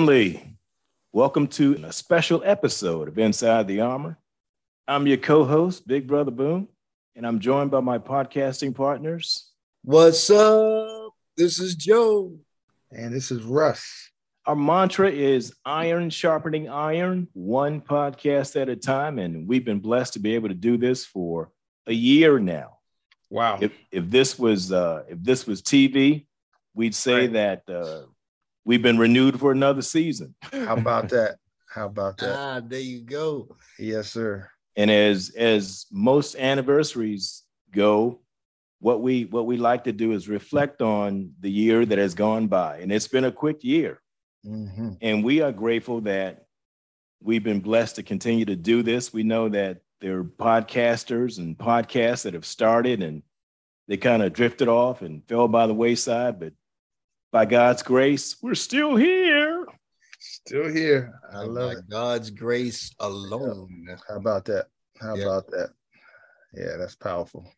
Family, welcome to a special episode of Inside the Armor. I'm your co host, Big Brother Boom, and I'm joined by my podcasting partners. What's up? This is Joe. And this is Russ. Our mantra is iron sharpening iron, one podcast at a time. And we've been blessed to be able to do this for a year now. Wow. If, if this was uh, if this was TV, we'd say Right. that uh, we've been renewed for another season. How about that? How about that? Ah, there you go. yes, sir. And as as most anniversaries go, what we what we like to do is reflect on the year that has gone by, and it's been a quick year. Mhm. And we are grateful that we've been blessed to continue to do this. We know that there are podcasters and podcasts that have started and they kind of drifted off and fell by the wayside, but by God's grace, we're still here. Still here. I And love by it. God's grace alone. How about that? How Yeah. about that? Yeah, that's powerful.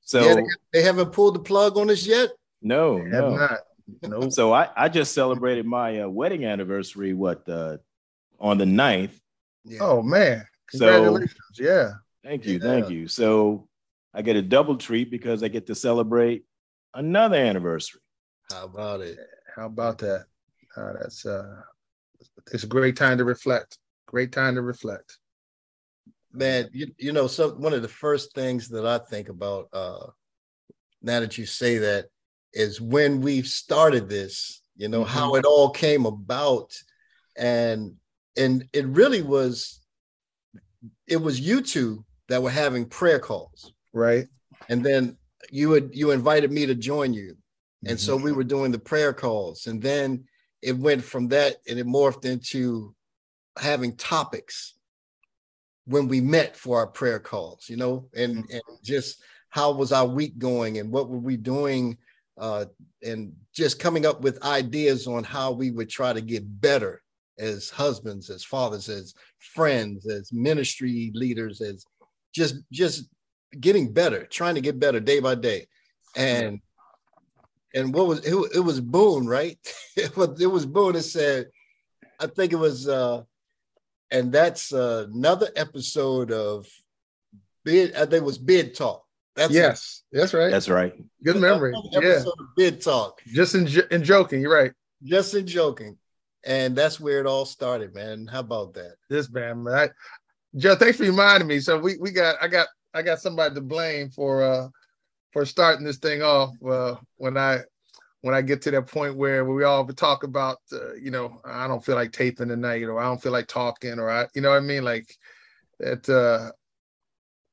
So Yeah, they, they haven't pulled the plug on us yet. no, Have no. not. No. So I, I just celebrated my uh, wedding anniversary, what, uh, on the 9th. Yeah. Oh man. So- Congratulations. yeah. Thank you. Yeah. Thank you. So I get a double treat because I get to celebrate another anniversary. How about it? How about that? Uh, that's uh it's a great time to reflect. Great time to reflect. Man, you, you know, so one of the first things that I think about uh now that you say that is when we started this, you know, how it all came about. And and it really was it was you two that were having prayer calls. Right. and then you would you invited me to join you and so we were doing the prayer calls and then it went from that and it morphed into having topics when we met for our prayer calls you know and and just how was our week going and what were we doing uh and just coming up with ideas on how we would try to get better as husbands as fathers as friends as ministry leaders as just just getting better, trying to get better day by day. And and what was it, it was Boom, right? it was it was Boom that said, I think it was uh and that's uh, another episode of bid I think it was bid talk. That's Yes, that's right. That's right. Good memory. Another Yeah. of bid talk. Just in, jo- in joking, you're right. Just in joking. And that's where it all started, man. How about that? this man, man. I, Joe, thanks for reminding me. So we we got I got I got somebody to blame for uh for starting this thing off uh when I when I get to that point where we all talk about uh, you know I don't feel like taping tonight or I don't feel like talking or I you know what I mean? Like that uh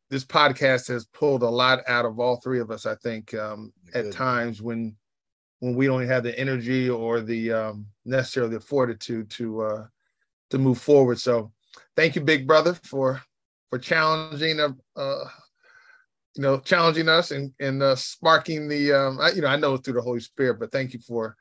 this podcast has pulled a lot out of all three of us I think um at times when when we don't have the energy or the um necessarily the fortitude to uh to move forward. So thank you, big brother, for for challenging uh, uh you know challenging us and and uh, sparking the um I, you know I know through the Holy Spirit, but thank you for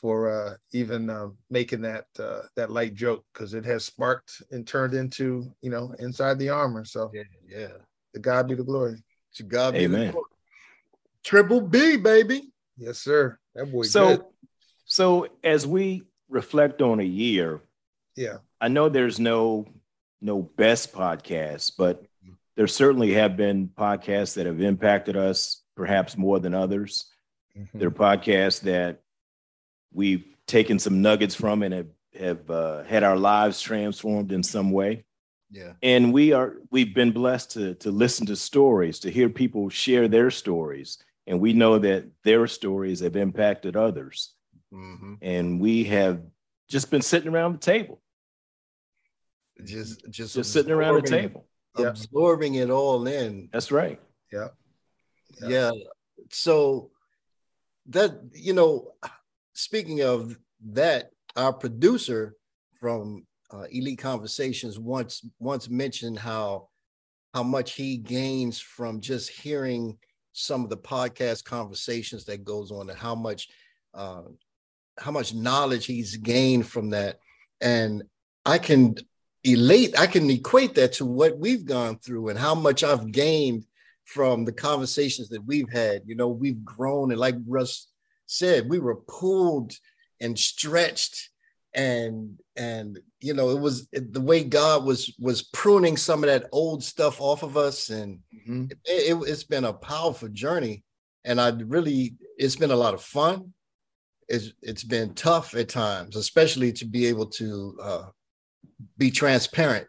for uh even uh, making that uh that light joke because it has sparked and turned into you know inside the armor. So Yeah, yeah. to God be the glory. To God be the Amen. glory. Triple B, baby. Yes, sir. That boy So good. so as we reflect on a year, Yeah. I know there's no no best podcast, but there certainly have been podcasts that have impacted us perhaps more than others. Mhm. There are podcasts that we've taken some nuggets from and have, have uh, had our lives transformed in some way. Yeah. And we are we've been blessed to to listen to stories, to hear people share their stories, and we know that their stories have impacted others. hmm And we have just been sitting around the table, Just just just sitting around the table. Yeah. absorbing it all in. That's right. Yeah. Yeah. So that you know, speaking of that, our producer from uh, Elite Conversations once once mentioned how how much he gains from just hearing some of the podcast conversations that goes on and how much uh, how much knowledge he's gained from that and i can elate i can equate that to what we've gone through and how much i've gained from the conversations that we've had you know we've grown and like russ said we were pulled and stretched and and you know it was the way god was was pruning some of that old stuff off of us and mm-hmm. it, it, it's been a powerful journey and i really it's been a lot of fun it's it's been tough at times especially to be able to uh, be transparent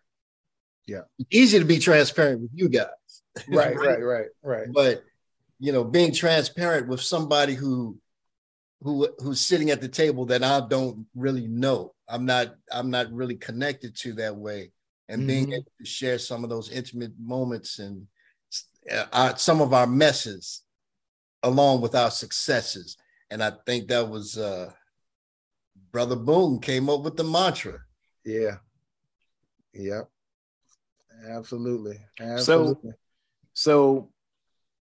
yeah easy to be transparent with you guys right right right right but you know being transparent with somebody who who who's sitting at the table that I don't really know. I'm not I'm not really connected to that way, and mm-hmm. being able to share some of those intimate moments and uh, our, some of our messes, along with our successes, and I think that was uh, Brother Boom came up with the mantra. Yeah. Yep. Absolutely. Absolutely. So, so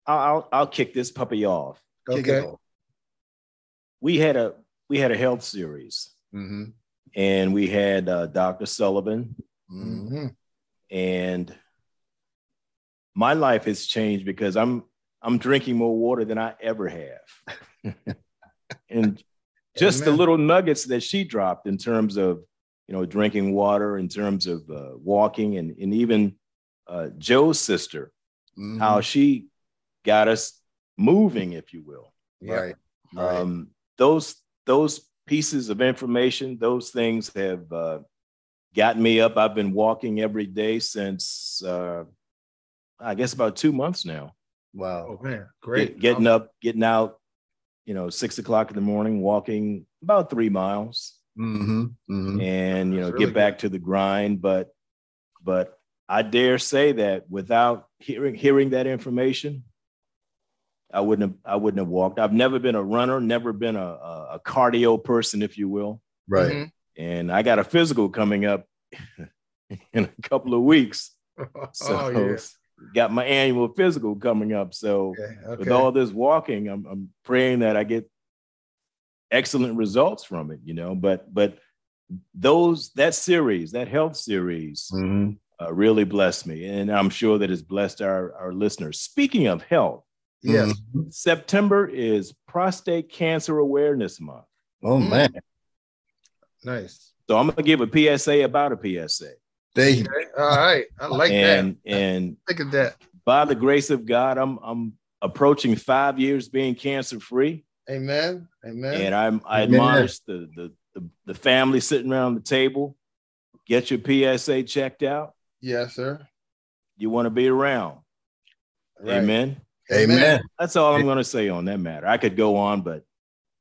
I'll I'll kick this puppy off. Okay. Off we had a we had a health series, mm-hmm. and we had uh, Dr. Sullivan, mm-hmm. and my life has changed because I'm I'm drinking more water than I ever have, and just Amen. the little nuggets that she dropped in terms of you know drinking water, in terms of uh, walking, and and even uh, Joe's sister, mm-hmm. how she got us moving, if you will. Right. Um, those those pieces of information, those things have uh, gotten me up. I've been walking every day since uh, I guess about two months now. Wow. Oh man, great. Get, getting up, getting out, you know, six o'clock in the morning, walking about three miles. Mm-hmm, mm-hmm. And you know, really get back good. to the grind. But but I dare say that without hearing hearing that information, I wouldn't have I wouldn't have walked. I've never been a runner, never been a, a, a cardio person, if you will. Right. Mm-hmm. And I got a physical coming up in a couple of weeks. So oh, yeah. got my annual physical coming up. So okay, okay. with all this walking, I'm, I'm praying that I get excellent results from it, you know. But but those that series, that health series, mm-hmm. uh, really blessed me, and I'm sure that it's blessed our our listeners. Speaking of health, Yes. Mm-hmm. September is Prostate Cancer Awareness Month. Oh mm. man. Nice. So I'm gonna give a PSA about a PSA. There you okay. All right. I like and, that. And look at that. By the grace of God, I'm I'm approaching five years being cancer free. Amen. Amen. And I'm I admonish the, the the the family sitting around the table. Get your PSA checked out. Yes, sir. You want to be around. Right. Amen. Amen. That's all I'm going to say on that matter. I could go on, but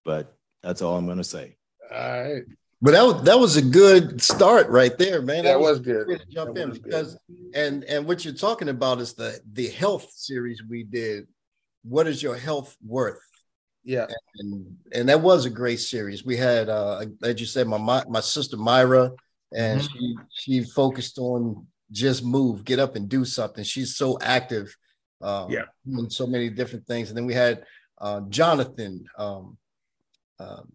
but that's all I'm going to say. All right. But that was that was a good start right there, man. That, that was, was, good. To jump in because good. and and what you're talking about is the the health series we did. What is your health worth? Yeah, and and that was a great series. We had, uh, as you said, my my, my sister Myra, and mm-hmm. she she focused on just move, get up and do something. She's so active um, yeah, and so many different things. And then we had uh, Jonathan. Um, um,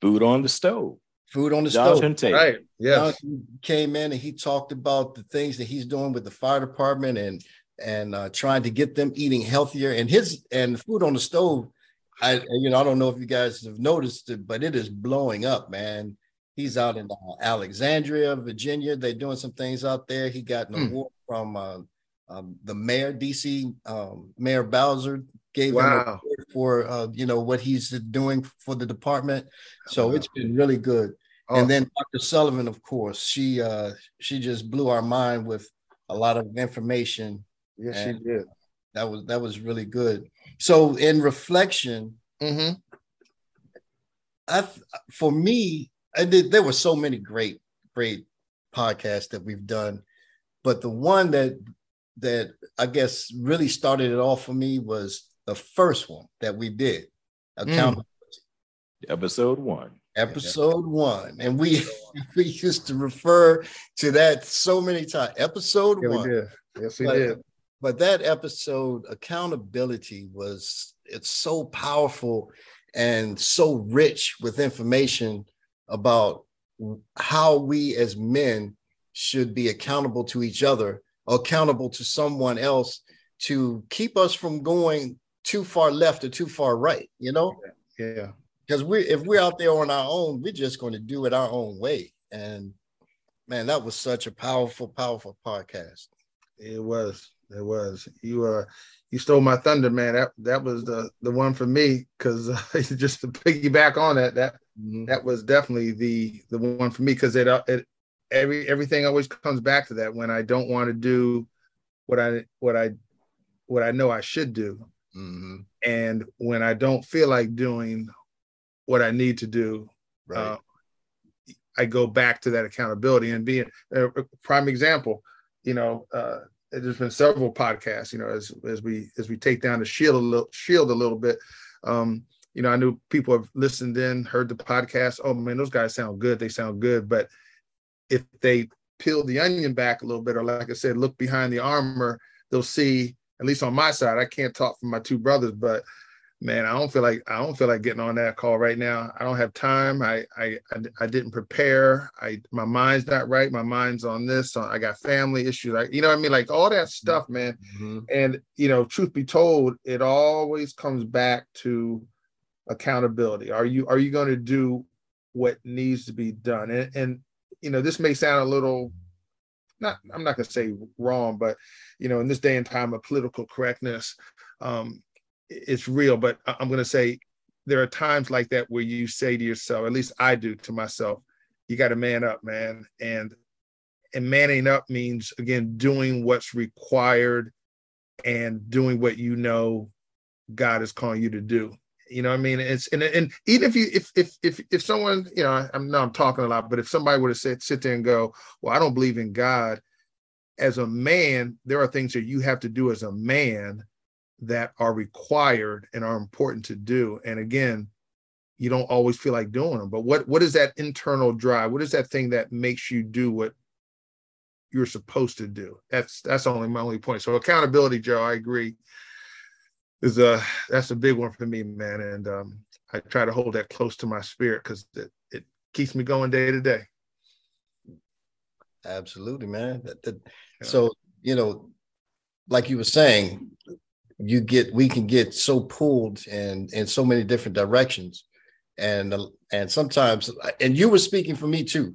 food on the stove. Food on the Jonathan stove. Tate. Right. Yeah. Came in and he talked about the things that he's doing with the fire department and and uh, trying to get them eating healthier. And his and food on the stove. I you know I don't know if you guys have noticed it, but it is blowing up, man. He's out in uh, Alexandria, Virginia. They're doing some things out there. He got an mm. award from uh, um, the mayor, DC um, Mayor Bowser, gave wow. him for uh, you know what he's doing for the department. So wow. it's been really good. Oh. And then Dr. Sullivan, of course, she uh, she just blew our mind with a lot of information. Yes, she did. That was that was really good. So in reflection, mm-hmm. I for me, I did. There were so many great great podcasts that we've done, but the one that that I guess really started it off for me was the first one that we did, accountability. Mm. Episode one. Episode one, and we we used to refer to that so many times. Episode yeah, one. We did. Yes, we but, did. But that episode, accountability, was it's so powerful and so rich with information about how we as men should be accountable to each other accountable to someone else to keep us from going too far left or too far right, you know? Yeah. because we if we're out there on our own, we're just going to do it our own way. And man, that was such a powerful, powerful podcast. It was. It was. You uh you stole my thunder, man. That that was the the one for me because uh, just to piggyback on that, that mm-hmm. that was definitely the the one for me because it uh, it every everything always comes back to that when I don't want to do what I what I what I know I should do, mm-hmm. and when I don't feel like doing what I need to do, right. uh, I go back to that accountability and being a prime example. You know, uh, there's been several podcasts. You know, as as we as we take down the shield a little shield a little bit. Um, you know, I knew people have listened in, heard the podcast. Oh man, those guys sound good. They sound good. But if they peel the onion back a little bit, or like I said, look behind the armor, they'll see. At least on my side, I can't talk for my two brothers, but man, I don't feel like I don't feel like getting on that call right now. I don't have time. I I I, didn't prepare. I my mind's not right. My mind's on this. So I got family issues. Like you know what I mean, like all that stuff, man. Mm-hmm. And you know, truth be told, it always comes back to accountability. Are you are you going to do what needs to be done? And and you know, this may sound a little not I'm not going to say wrong, but you know, in this day and time of political correctness, um, it's real, but I'm going to say there are times like that where you say to yourself, at least I do to myself, you got to man up, man. And and manning up means again doing what's required and doing what you know God is calling you to do. You know what I mean? It's and and even if you if if if if someone, you know, I'm now I'm talking a lot, but if somebody were to sit sit there and go, Well, I don't believe in God, as a man, there are things that you have to do as a man that are required and are important to do. And again, you don't always feel like doing them. But what what is that internal drive? What is that thing that makes you do what you're supposed to do? That's that's only my only point. So accountability, Joe, I agree, is a that's a big one for me, man. And um, I try to hold that close to my spirit because it, it keeps me going day to day. Absolutely, man. That, that, so you know, like you were saying, you get we can get so pulled in in so many different directions. And and sometimes and you were speaking for me too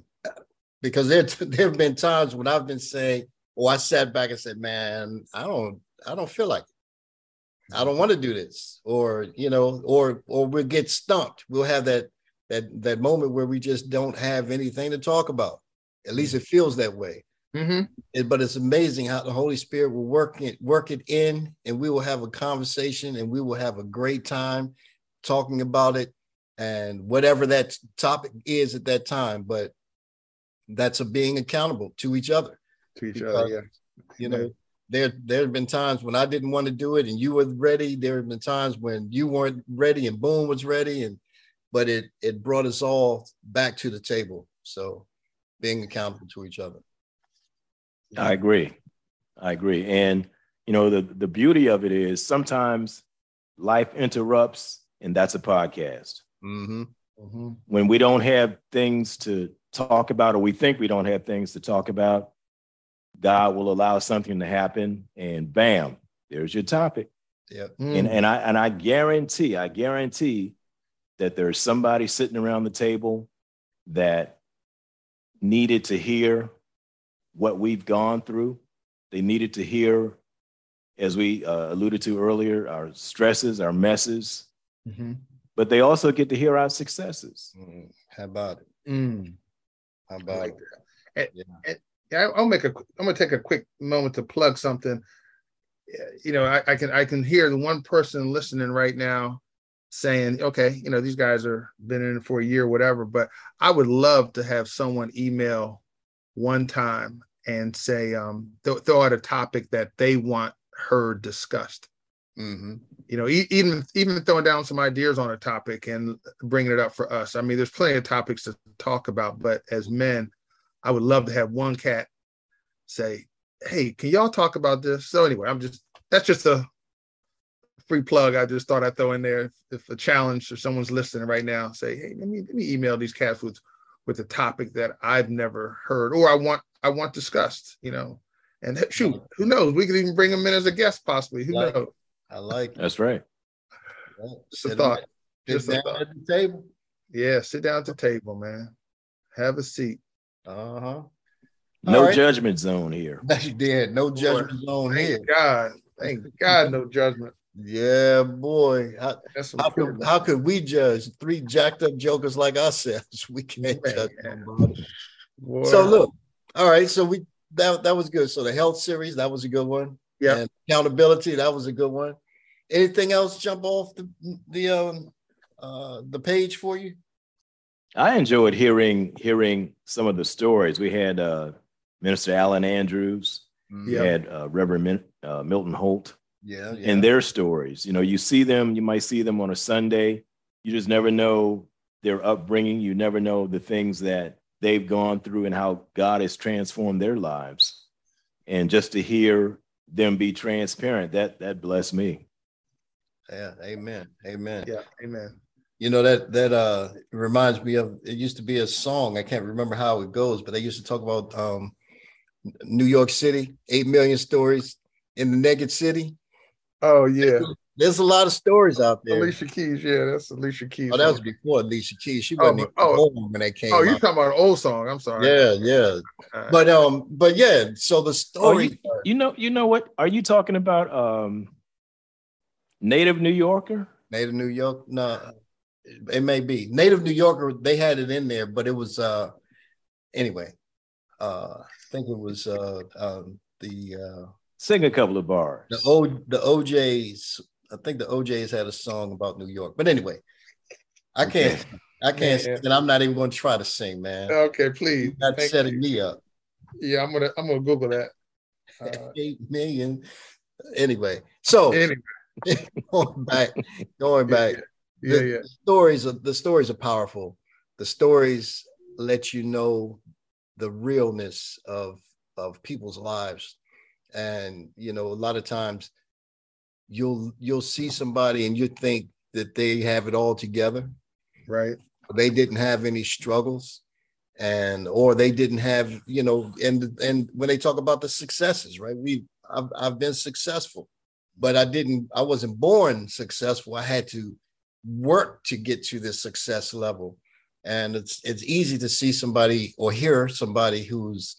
because there there have been times when I've been saying oh I sat back and said man I don't I don't feel like it. I don't want to do this. Or you know or or we'll get stumped. We'll have that that that moment where we just don't have anything to talk about. At least mm. it feels that way Mm-hmm. But it's amazing how the Holy Spirit will work it, work it in, and we will have a conversation, and we will have a great time talking about it, and whatever that topic is at that time. But that's a being accountable to each other. To each because, other, yeah. You know, there there have been times when I didn't want to do it, and you were ready. There have been times when you weren't ready, and Boom was ready, and but it it brought us all back to the table. So being accountable to each other. I agree. I agree. And you know, the the beauty of it is sometimes life interrupts, and that's a podcast. Mm-hmm. Mm-hmm. When we don't have things to talk about, or we think we don't have things to talk about, God will allow something to happen, and bam, there's your topic. Yeah. Mm. And and I and I guarantee, I guarantee that there's somebody sitting around the table that needed to hear what we've gone through. They needed to hear, as we uh, alluded to earlier, our stresses, our messes, mm-hmm. but they also get to hear our successes. Mm. How about it? Mm. How about like it? And, yeah. and I'll make a. I'm gonna take a quick moment to plug something. You know, I, I can I can hear the one person listening right now saying, okay, you know, these guys are been in it for a year, whatever. But I would love to have someone email one time and say um, th- throw out a topic that they want heard discussed. Mm-hmm. You know, e- even even throwing down some ideas on a topic and bringing it up for us. I mean, there's plenty of topics to talk about, but as men, I would love to have one cat say, "Hey, can y'all talk about this?" So anyway, I'm just that's just a free plug. I just thought I'd throw in there. If a challenge or someone's listening right now, say, "Hey, let me let me email these cat foods with a topic that I've never heard or I want I want discussed, you know. And shoot, who knows? We could even bring him in as a guest, possibly. Who like knows? I like That's right. It's a thought. Just down at the table. Yeah, sit down at the table, man. Have a seat. Uh huh. No right. judgment zone here. You did. No judgment zone Thank here. God. Thank God, no judgment. Yeah, boy. How, how could, how could we judge three jacked up jokers like ourselves? We can't Man. judge nobody. So look, all right. So we that that was good. So the health series that was a good one. Yeah. accountability that was a good one. Anything else jump off the the um uh the page for you? I enjoyed hearing hearing some of the stories. We had uh Minister Alan Andrews. Mm-hmm. We had uh, Reverend uh, Milton Holt yeah, yeah. and their stories. You know, you see them, you might see them on a Sunday. You just never know their upbringing. You never know the things that they've gone through and how God has transformed their lives. And just to hear them be transparent, that that blessed me. Yeah, amen. Amen. Yeah, amen. You know that that uh reminds me of it used to be a song. I can't remember how it goes, but they used to talk about um New York City, 8 million stories in the naked city. Oh yeah. There's a lot of stories out there. Alicia Keys, yeah, that's Alicia Keys. Oh, that was before Alicia Keys. She wasn't oh, even oh, when they came. Oh, you talking about an old song? I'm sorry. Yeah, yeah. Right. But um, but yeah. So the story. Oh, you, you, know, you know what? Are you talking about um, Native New Yorker? Native New York? No, it may be Native New Yorker. They had it in there, but it was uh, anyway. Uh, I think it was uh, um, the uh, Sing a couple of bars. The O the O'Jays. I think the O'Jays had a song about New York. But anyway, I can't. I can't. Yeah, yeah. I'm not even going to try to sing, man. Okay, please. That's setting you. me up. Yeah, I'm gonna. I'm gonna Google that. Uh, Eight million. Anyway, so anyway. going back, going back. Yeah, the, yeah. The stories are the stories are powerful. The stories let you know the realness of of people's lives and you know a lot of times you'll you'll see somebody and you think that they have it all together right? They didn't have any struggles and or they didn't have you know and and when they talk about the successes right? We I've, I've been successful but i didn't i wasn't born successful. I had to work to get to this success level. And it's it's easy to see somebody or hear somebody who's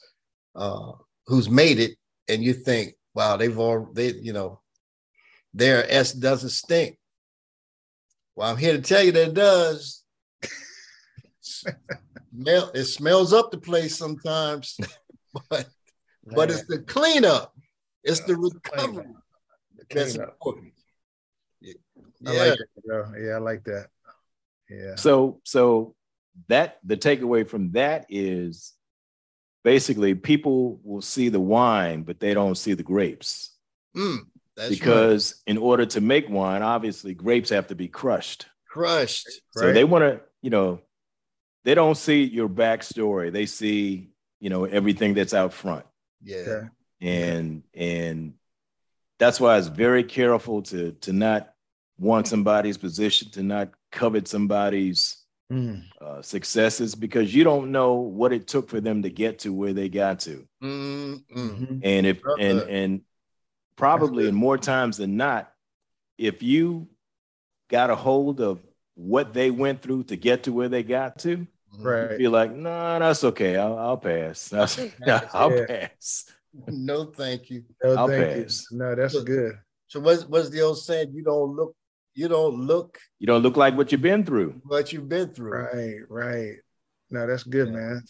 uh who's made it and you think, wow, they've all they, you know, their S doesn't stink. Well, I'm here to tell you that it does. Smell, it smells up the place sometimes, but Man. but it's the cleanup, it's the recovery that's important. Yeah. I like it, bro. Yeah, I like that. Yeah. So so that the takeaway from that is basically people will see the wine, but they don't see the grapes. Mm, because right. in order to make wine, obviously grapes have to be crushed. Crushed. So right. they want to, you know, they don't see your backstory. They see, you know, everything that's out front. Yeah. And and that's why it's very careful to to not want somebody's position, to not covet somebody's mm. uh, successes because you don't know what it took for them to get to where they got to. Mm-hmm. And if and and probably in more times than not, if you got a hold of what they went through to get to where they got to, right? You feel like, no, nah, that's okay. I'll, I'll pass. I'll, yeah. pass. No, thank you. No, I'll thank pass. You. No, that's so, good. So what's what's the old saying? You don't look you don't look you don't look like what you've been through. What you've been through. Right, right. No, that's good, yeah. man.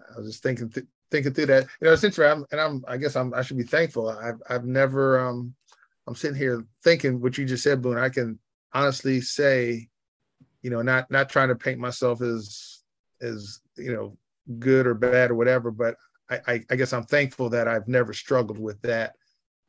I was just thinking th- thinking through that. You know, interesting, I'm, and I'm I guess I'm I should be thankful. I've I've never um I'm sitting here thinking what you just said, Boom. I can honestly say, you know, not not trying to paint myself as as you know good or bad or whatever, but I, I, I guess I'm thankful that I've never struggled with that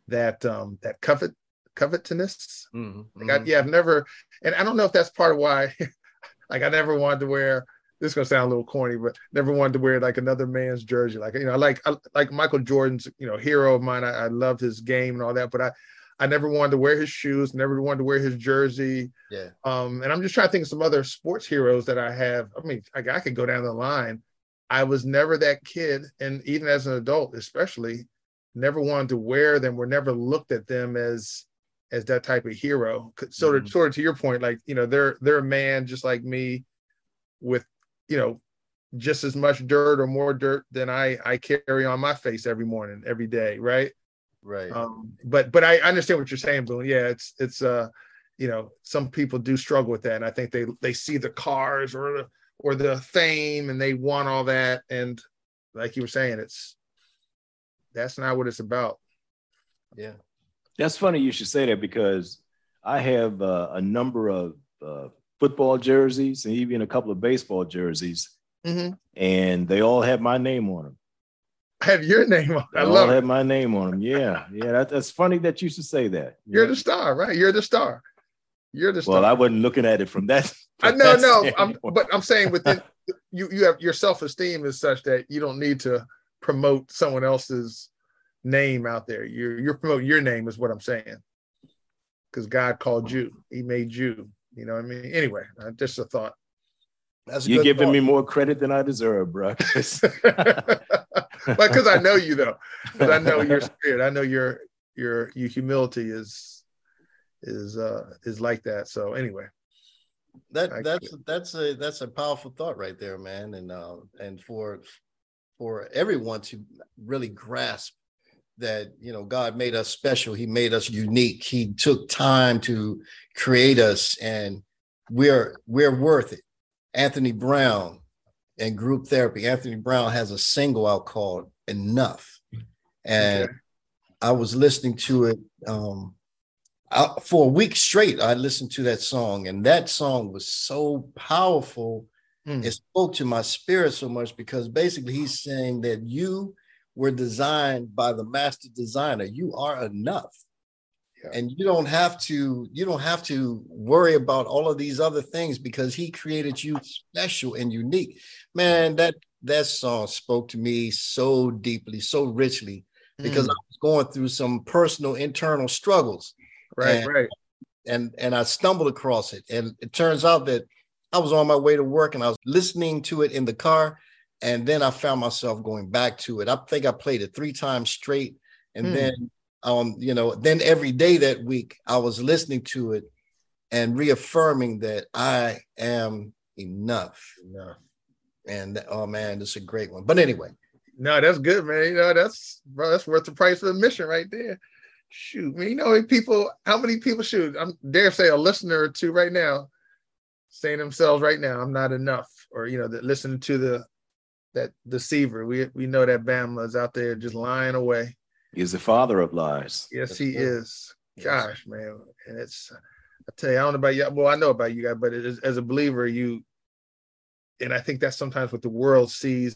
that um that covet covetousness. Mm-hmm. Like I, yeah, I've never, and I don't know if that's part of why. like I never wanted to wear. This is gonna sound a little corny, but never wanted to wear like another man's jersey. Like you know, I like I, like Michael Jordan's you know hero of mine. I, I loved his game and all that, but I I never wanted to wear his shoes, never wanted to wear his jersey. Yeah. Um, and I'm just trying to think of some other sports heroes that I have. I mean, I, I could go down the line. I was never that kid, and even as an adult, especially, never wanted to wear them. Were never looked at them as as that type of hero. Sort of, mm-hmm. sort of to your point, like you know, they're they're a man just like me, with you know, just as much dirt or more dirt than I I carry on my face every morning, every day, right? Right. Um, but but I understand what you're saying, Boom. Yeah, it's it's uh, you know, some people do struggle with that, and I think they they see the cars or the or the fame and they want all that, and like you were saying, it's that's not what it's about. Yeah. That's funny you should say that because I have uh, a number of uh, football jerseys and even a couple of baseball jerseys, mm-hmm. and they all have my name on them. I have your name on? Them. I love all it. have my name on them. Yeah, yeah. That, that's funny that you should say that. You're the star, right? You're the star. You're the star. Well, I wasn't looking at it from that. From I know, no. I'm, but I'm saying within you, you have your self esteem is such that you don't need to promote someone else's name out there. You're you're promoting your name is what I'm saying. Because God called you, He made you. You know what I mean? Anyway, uh, just a thought. That's You're giving thought. me more credit than I deserve, bro. because I know you though. Because I know your spirit. I know your your your humility is is uh is like that. So anyway. That that's that's a that's a powerful thought right there, man. And uh and for for everyone to really grasp that you know god made us special. He made us unique. He took time to create us and we're we're worth it. Anthony brown and group therapy. Anthony brown has a single out called enough. And okay. i was listening to it um I, for a week straight i listened to that song and that song was so powerful. Mm. it spoke to my spirit so much because basically he's saying that you were designed by the master designer. You are enough. Yeah. And you don't have to you don't have to worry about all of these other things because he created you special and unique. Man, that that song spoke to me so deeply, so richly because mm. I was going through some personal internal struggles. Right, and, right. And and I stumbled across it and it turns out that I was on my way to work and I was listening to it in the car and then I found myself going back to it. I think I played it three times straight. And hmm. then um, you know, then every day that week I was listening to it and reaffirming that I am enough. Enough. And oh man, this is a great one. But anyway. No, that's good, man. You know, that's bro, that's worth the price of admission right there. Shoot, man, you know, people, how many people shoot? I'm dare say a listener or two right now saying themselves right now, I'm not enough, or you know, that listen to the that deceiver. We we know that Bama is out there just lying away. He's the father of lies. Yes, he is. Gosh, man, and it's I tell you, I don't know about you. Well, I know about you guys, but is, as a believer, you and I think that's sometimes what the world sees.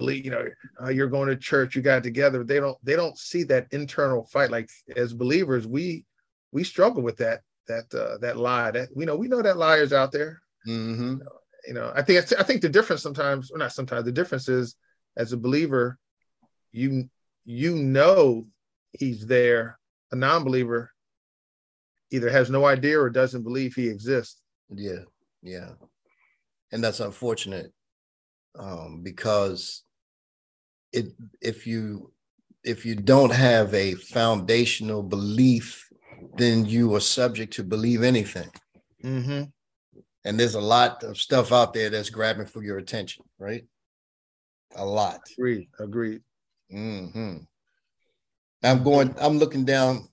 You know, uh, you're going to church, you got together. They don't they don't see that internal fight. Like as believers, we we struggle with that that uh, that lie. That we know we know that liars out there. Mm-hmm. You know, you know, I think I think the difference sometimes, or not sometimes, the difference is as a believer, you you know he's there. A non-believer either has no idea or doesn't believe he exists. Yeah, yeah, and that's unfortunate um, because it if you if you don't have a foundational belief, then you are subject to believe anything. Mm-hmm and there's a lot of stuff out there that's grabbing for your attention, right? A lot. Agreed. Agreed. Mm-hmm. I'm going. I'm looking down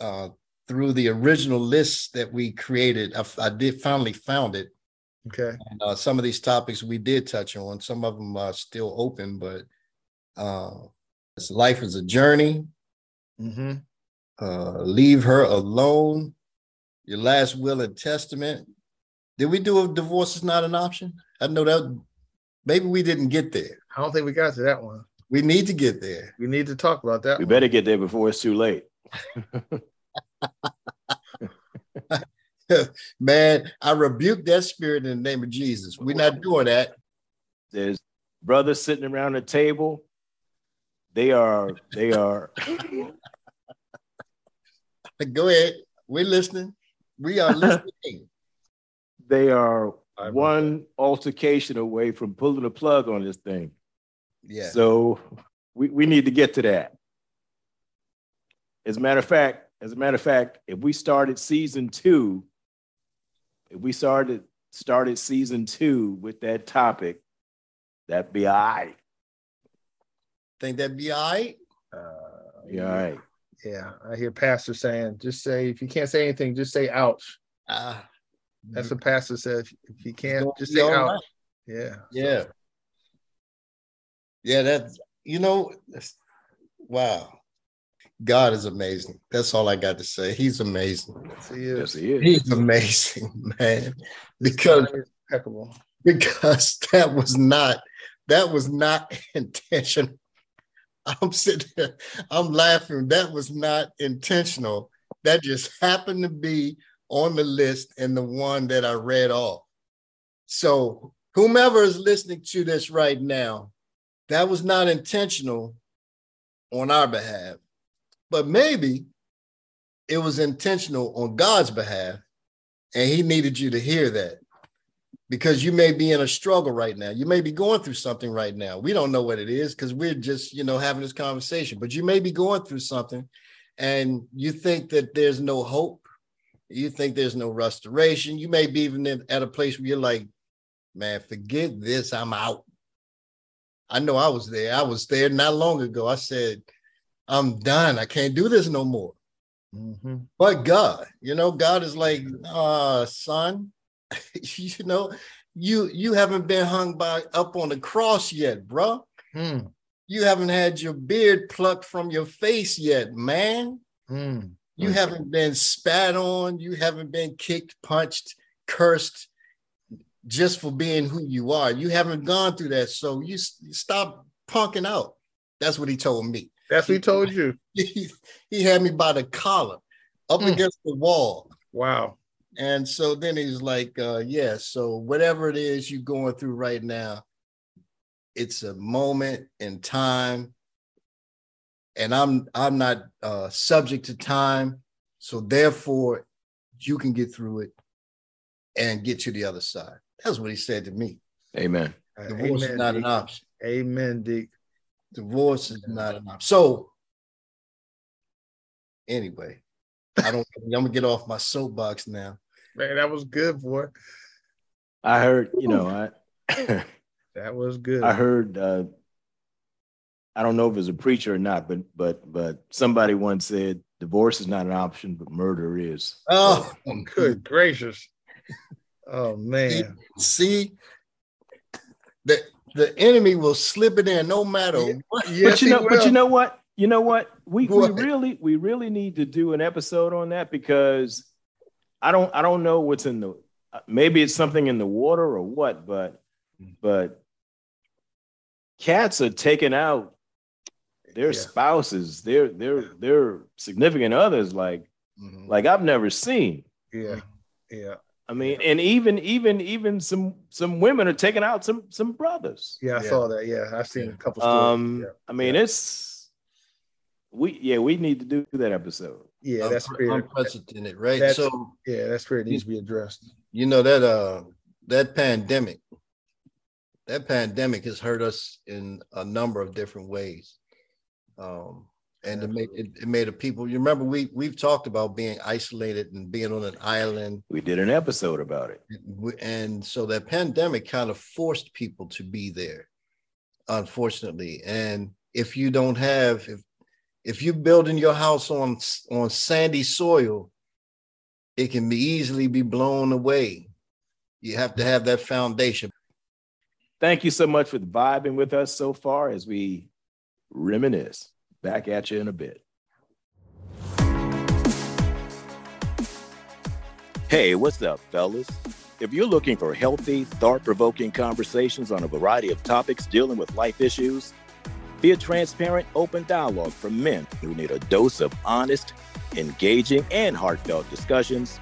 uh, through the original list that we created. I, I did finally found it. Okay. And, uh, some of these topics we did touch on. Some of them are still open, but uh, life is a journey. Mm-hmm. Uh, leave her alone. Your last will and testament did we do a divorce is not an option? I know that maybe we didn't get there. I don't think we got to that one. We need to get there. We need to talk about that. We one. better get there before it's too late. Man, I rebuke that spirit in the name of Jesus. We're not doing that. There's brothers sitting around the table. They are, they are. Go ahead. We're listening. We are listening. They are one altercation away from pulling the plug on this thing. Yeah. So we, we need to get to that. As a matter of fact, as a matter of fact, if we started season two, if we started started season two with that topic, that'd be all right. Think that'd be all right? Uh, yeah, all right. Yeah, I hear pastor saying, just say if you can't say anything, just say ouch. Uh, That's what pastor said. If you can't, just say ouch. Right. Yeah. Yeah. Yeah, that's you know, wow. God is amazing. That's all I got to say. He's amazing. Yes, he is. Yes, he is. He's amazing, man. Because impeccable. Because that was not that was not intentional. I'm sitting there, I'm laughing. That was not intentional. That just happened to be on the list and the one that I read off. So, whomever is listening to this right now, that was not intentional on our behalf, but maybe it was intentional on God's behalf, and He needed you to hear that because you may be in a struggle right now. You may be going through something right now. We don't know what it is because we're just, you know, having this conversation, but you may be going through something and you think that there's no hope. You think there's no restoration. You may be even at a place where you're like, man, forget this. I'm out. I know I was there. I was there not long ago. I said, I'm done. I can't do this no more. Mm-hmm. But God, you know, God is like, uh, son, you know, you you haven't been hung by up on the cross yet, bro. Hmm. You haven't had your beard plucked from your face yet, man. Hmm. You haven't been spat on. You haven't been kicked, punched, cursed just for being who you are. You haven't gone through that. So you, you stop punking out. That's what he told me. That's what he told you. He, he had me by the collar up mm. against the wall. Wow. And so then he's like, uh, yeah, so whatever it is you're going through right now, it's a moment in time. And I'm I'm not uh, subject to time. So therefore, you can get through it and get to the other side. That's what he said to me. Amen. Divorce Amen, is not Deke. an option. Amen, Dick. Divorce is not an option. So anyway, I don't I'm gonna get off my soapbox now. Man, that was good, boy. I heard, you know, I that was good. I heard uh I don't know if it's a preacher or not, but but but somebody once said divorce is not an option, but murder is. Oh, good gracious. Oh man. See, the the enemy will slip it in no matter yeah. what. Yes, but you know, but you know what? You know what? We, we really we really need to do an episode on that because I don't I don't know what's in the maybe it's something in the water or what, but mm. but cats are taken out their yeah. spouses, their their their significant others like mm-hmm. like I've never seen. Yeah. Yeah. I mean, and even even even some some women are taking out some some brothers. Yeah, I yeah. saw that. Yeah, I've seen a couple. Stories. Um, yeah. I mean, it's we yeah we need to do that episode. Yeah, that's pretty unprecedented, right? That's, so yeah, that's where it needs to be addressed. You know that uh that pandemic, that pandemic has hurt us in a number of different ways. Um, and it made it, it made a people. You remember we we've talked about being isolated and being on an island. We did an episode about it, and so that pandemic kind of forced people to be there, unfortunately. And if you don't have if if you're building your house on on sandy soil, it can be easily be blown away. You have to have that foundation. Thank you so much for vibing with us so far as we reminisce. Back at you in a bit. Hey, what's up, fellas? If you're looking for healthy, thought provoking conversations on a variety of topics dealing with life issues, be a transparent, open dialogue for men who need a dose of honest, engaging, and heartfelt discussions.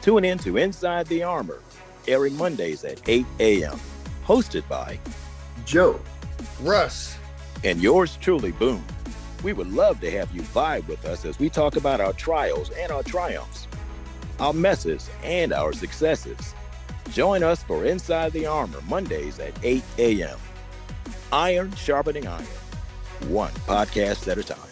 Tune in to Inside the Armor, airing Mondays at 8 a.m. Hosted by Joe, Russ, and yours truly, Boom. We would love to have you vibe with us as we talk about our trials and our triumphs, our messes and our successes. Join us for Inside the Armor Mondays at 8 a.m. Iron sharpening iron one podcast at a time.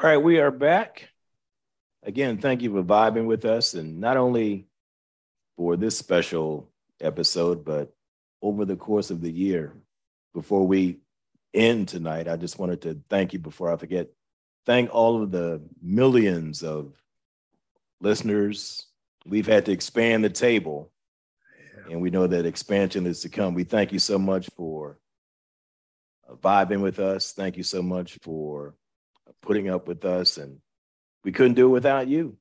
All right, we are back. Again, thank you for vibing with us, and not only for this special episode, but over the course of the year. Before we end tonight, I just wanted to thank you before I forget. Thank all of the millions of listeners. We've had to expand the table, and we know that expansion is to come. We thank you so much for vibing with us. Thank you so much for putting up with us, and we couldn't do it without you.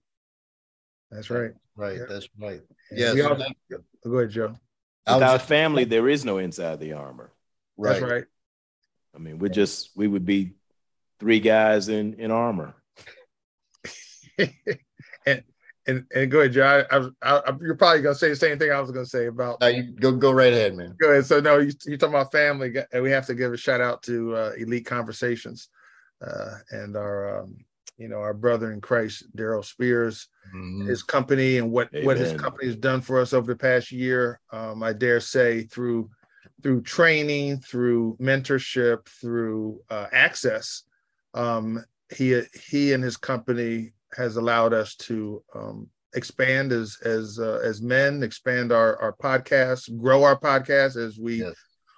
That's right. Right. Yeah. That's right. And Yes. we all- Go ahead, Joe. I was Without just- family, there is no inside the armor. That's right. I mean, we're just we would be three guys in in armor. and and and go ahead, Joe. I, I, was- I, I- you're probably gonna say the same thing I was gonna say about. No, you go go right ahead, man. Go ahead. So no, you you talking about family, and we have to give a shout out to uh, Elite Conversations, uh, and our um, you know our brother in Christ, Daryl Spears, Mhm. his company, and what what his company has done for us over the past year. Um, I dare say through through training, through mentorship, through uh, access, um, he he and his company has allowed us to um, expand as as uh, as men, expand our our podcast, grow our podcast as we Yes.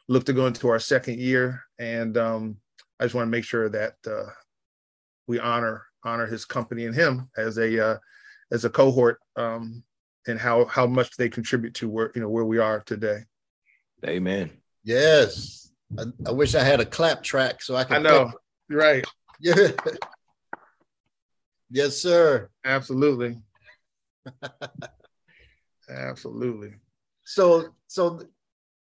look to go into our second year. And um, I just want to make sure that uh, we honor honor his company and him as a uh, as a cohort um, and how how much they contribute to where you know where we are today. Amen. Yes. I, I wish I had a clap track so I could. I know, You're right? Yeah. yes, sir. Absolutely, absolutely. So so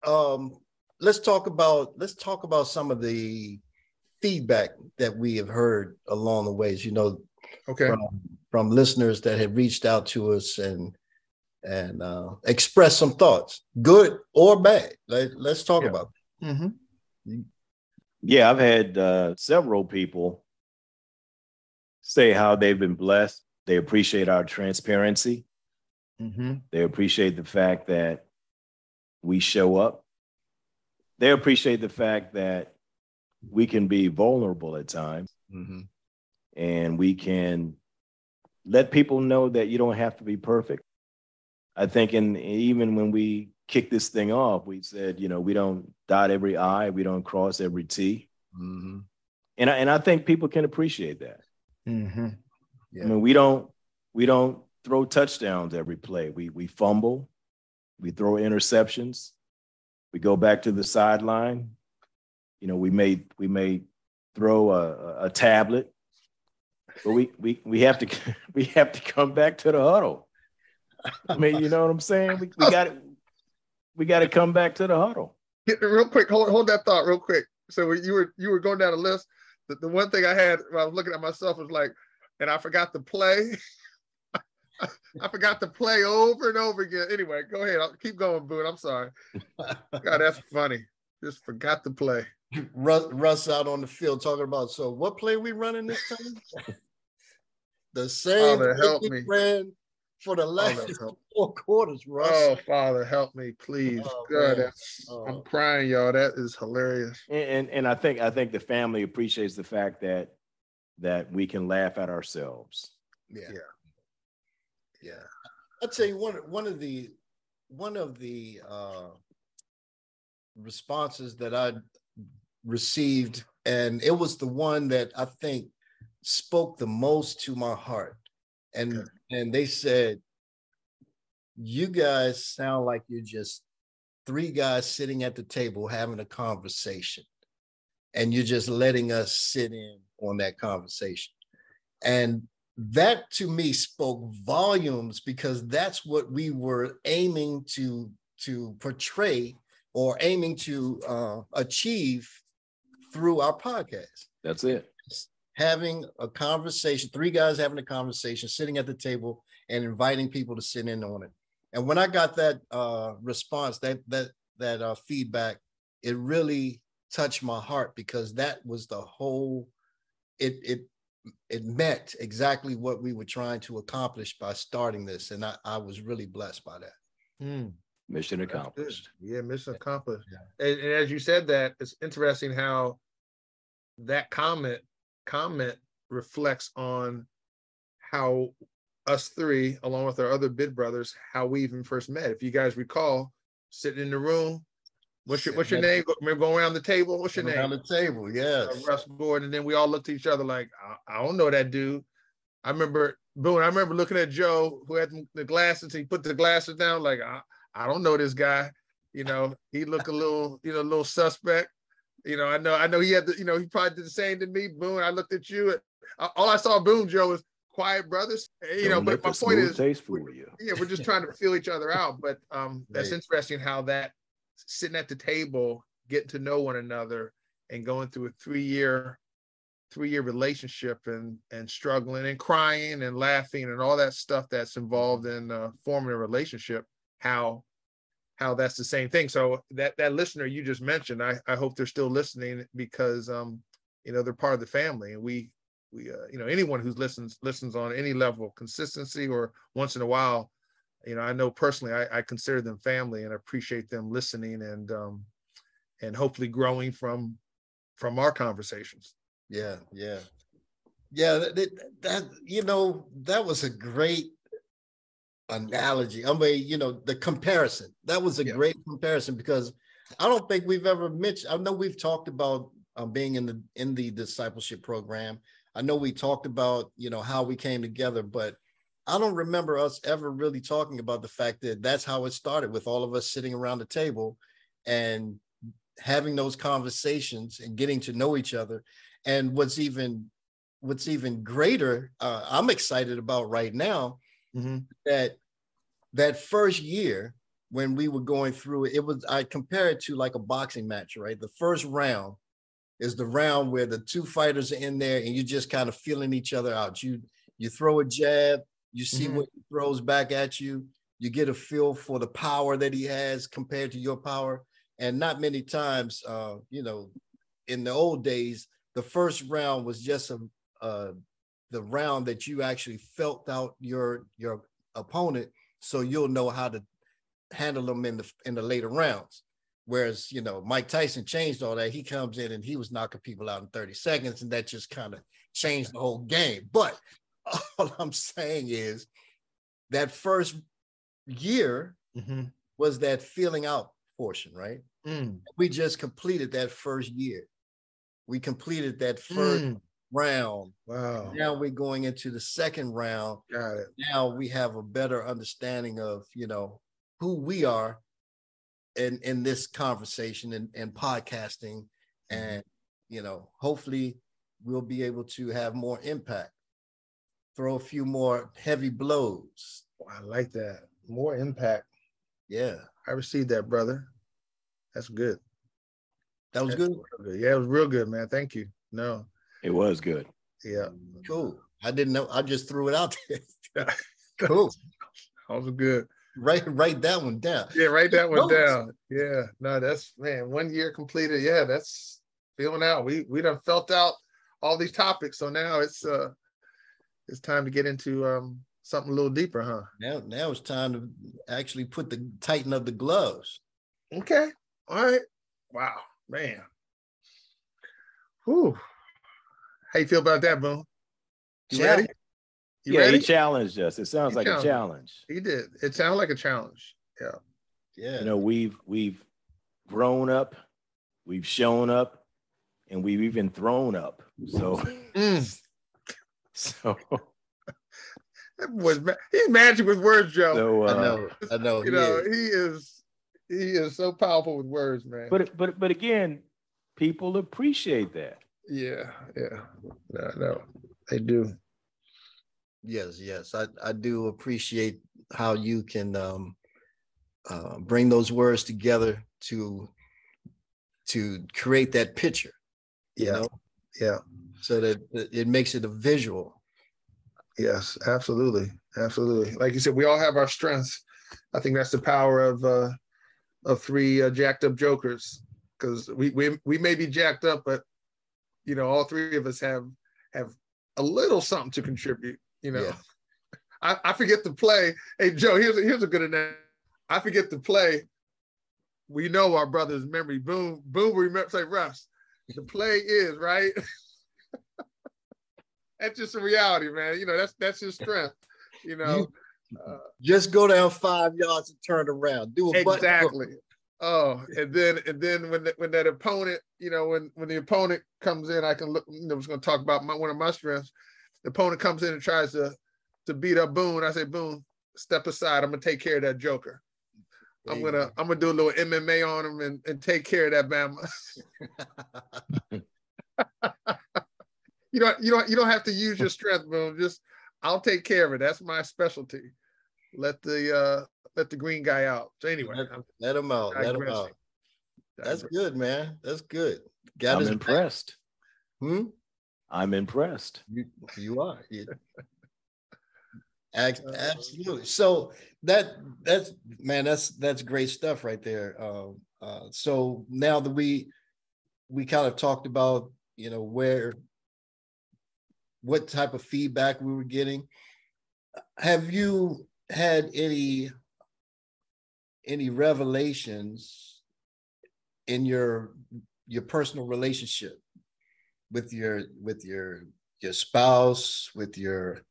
um let's talk about let's talk about some of the feedback that we have heard along the ways, you know, Okay, from, from listeners that have reached out to us and and uh expressed some thoughts, good or bad. Let, let's talk Yeah. about Mhm. Yeah, I've had uh, several people say how they've been blessed. They appreciate our transparency. Mhm. They appreciate the fact that we show up. They appreciate the fact that we can be vulnerable at times Mhm. and we can let people know that you don't have to be perfect. I think, and even when we kick this thing off, we said, you know, we don't dot every I, we don't cross every T, Mhm. and I, and I think people can appreciate that. Mhm. Yeah. I mean, we don't we don't throw touchdowns every play. We we fumble, we throw interceptions, we go back to the sideline. You know, we may we may throw a, a- tablet, but we we we have to we have to come back to the huddle. I mean, you know what I'm saying? We, we got we got to come back to the huddle. Real quick, hold hold that thought real quick. So you were you were going down the list. The, the one thing I had when I was looking at myself was like, and I forgot to play. I forgot to play over and over again. Anyway, go ahead. I'll keep going, Boone. I'm sorry. God, that's funny. Just forgot to play. Russ, Russ out on the field talking about so what play we running this time? the same Father, help me. ran for the last Father, four quarters, Russ. Oh, Father, help me, please. Oh, God, Oh. I'm crying, y'all. That is hilarious. And, and and I think I think the family appreciates the fact that that we can laugh at ourselves. yeah. Yeah. Yeah. I'll tell you one one of the one of the uh responses that I received, and it was the one that I think spoke the most to my heart. and okay. and they said, "You guys sound like you're just three guys sitting at the table having a conversation, and you're just letting us sit in on that conversation." And that to me spoke volumes because that's what we were aiming to to portray or aiming to uh, achieve through our podcast. That's it. Having a conversation, three guys having a conversation, sitting at the table and inviting people to sit in on it. And when I got that uh, response, that that that uh, feedback, it really touched my heart because that was the whole. It it it met exactly what we were trying to accomplish by starting this, and I, I was really blessed by that. Mm. Mission accomplished. Yeah, mission accomplished. Yeah. And, and, as you said that, it's interesting how that comment comment reflects on how us three, along with our other bid brothers, how we even first met. If you guys recall, sitting in the room, what's your what's your name? Remember going around the table? What's your name? Around the table, yes. Uh, Russ Gordon, and then we all looked at each other like, I, I don't know that dude. I remember Boone. I remember looking at Joe, who had the glasses. He put the glasses down, like I, I don't know this guy. You know, he looked a little, you know, a little suspect. You know, I know, I know he had the, you know, he probably did the same to me. Boone, I looked at you. all I saw Boone Joe was quiet brothers. You know, but my point is, you. yeah, we're just trying to feel each other out. But um, that's right. interesting how that sitting at the table, getting to know one another, and going through a three-year, three-year relationship, and and struggling and crying and laughing and all that stuff that's involved in uh, forming a relationship. How how that's the same thing. So that that listener you just mentioned, I, I hope they're still listening because um, you know they're part of the family, and we we uh, you know anyone who listens listens on any level of consistency or once in a while, you know I know personally I, I consider them family and appreciate them listening and um, and hopefully growing from from our conversations. Yeah, yeah, yeah. That, that you know that was a great analogy. I mean, you know, the comparison. That was a yeah. great comparison because I don't think we've ever mentioned. I know we've talked about um, being in the in the discipleship program. I know we talked about you know how we came together, but I don't remember us ever really talking about the fact that that's how it started with all of us sitting around the table and having those conversations and getting to know each other. And what's even what's even greater, uh, I'm excited about right now mm-hmm. that that first year when we were going through it, it was I compare it to like a boxing match, right? The first round is the round where the two fighters are in there and you're just kind of feeling each other out. You you throw a jab, you see mm-hmm. what he throws back at you, you get a feel for the power that he has compared to your power. And not many times, uh, you know, in the old days, the first round was just a, a the round that you actually felt out your your opponent, so you'll know how to handle them in the in the later rounds. Whereas you know Mike Tyson changed all that. He comes in and he was knocking people out in 30 seconds, and that just kind of changed the whole game. But all I'm saying is that first year mm-hmm. was that feeling out portion, right? Mm. We just completed that first year. We completed that first mm round. Wow. Now we're going into the second round. Got it. Now we have a better understanding of, you know, who we are in in this conversation and, and podcasting. Mm-hmm. And, you know, hopefully we'll be able to have more impact. Throw a few more heavy blows. I like that. More impact. Yeah. I received that, brother. That's good. That was good. good. Yeah, it was real good, man. Thank you. No, it was good. Yeah. Cool. I didn't know. I just threw it out there. cool. That was good. Write write that one down. Yeah, write that one down. Yeah. No, that's man, one year completed. Yeah, that's feeling out. We we done felt out all these topics. So now it's uh it's time to get into um something a little deeper, huh? Now now it's time to actually put the tighten up the gloves. Okay. All right. Wow, man. Whew. How you feel about that, Boone? You ready? You yeah, ready? he challenged us. It sounds he like a challenge. He did. It sounded like a challenge. Yeah. Yeah. You know, we've we've grown up, we've shown up, and we've even thrown up. So, mm. so That was ma- he's magic with words, Joe. So, uh, I know, I know. you he know, is. he is he is so powerful with words, man. but but but again, people appreciate that. Yeah, yeah. No, no, they do. Yes, yes. I, I do appreciate how you can um, uh, bring those words together to to create that picture, you Yeah, know, yeah. so that it it makes it a visual. Yes, absolutely, absolutely. Like you said, we all have our strengths. I think that's the power of uh of three uh, jacked up jokers because we, we we may be jacked up, but you know, all three of us have have a little something to contribute. You know, Yeah. I, I forget to play. Hey Joe, here's a, here's a good analogy. I forget to play. We know our brother's memory. Boom, boom. We remember, say Russ. The play is right. that's just a reality, man. You know, that's that's his strength. You know, uh, Just go down five yards and turn around. Do a exactly. Oh, and then and then when the, when that opponent, you know, when when the opponent comes in, I can look. You know, I was going to talk about my, one of my strengths. The opponent comes in and tries to to beat up Boone. I say, Boone, step aside. I'm gonna take care of that Joker. I'm gonna I'm gonna do a little MMA on him and, and take care of that Bama. you don't you don't you don't have to use your strength, Boone. Just I'll take care of it. That's my specialty. Let the uh let the green guy out. So anyway, Let- Let him out. Let him out. That's digressing. good, man. That's good. Got I'm his impressed. Hmm? I'm impressed. You, you are. You- Absolutely. So that that's man, that's that's great stuff right there. Um, uh, so now that we we kind of talked about, you know, where what type of feedback we were getting. Have you had any any revelations in your your personal relationship with your with your your spouse, with your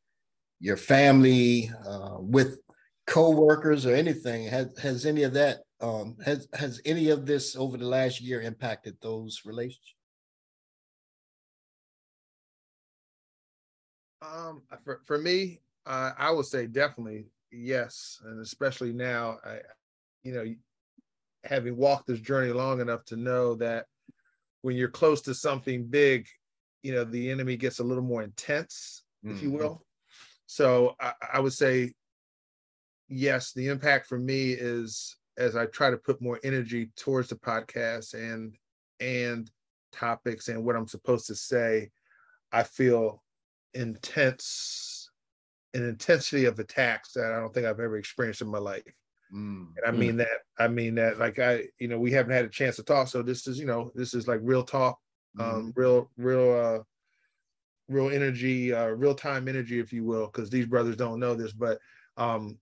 your family, uh, with co-workers or anything? Has has any of that um, has has any of this over the last year impacted those relationships? Um, for, for me, uh, I would say definitely yes, and especially now, I, you know, having walked this journey long enough to know that when you're close to something big, you know, the enemy gets a little more intense, if you Mhm. will. So I, I would say, yes, the impact for me is as I try to put more energy towards the podcast and and topics and what I'm supposed to say, I feel intense an intensity of attacks that I don't think I've ever experienced in my life. Mm. And I Mm. mean that, I mean that like I, you know, we haven't had a chance to talk. So this is, you know, this is like real talk, um, real, real uh real energy, uh real time energy, if you will, because these brothers don't know this, but um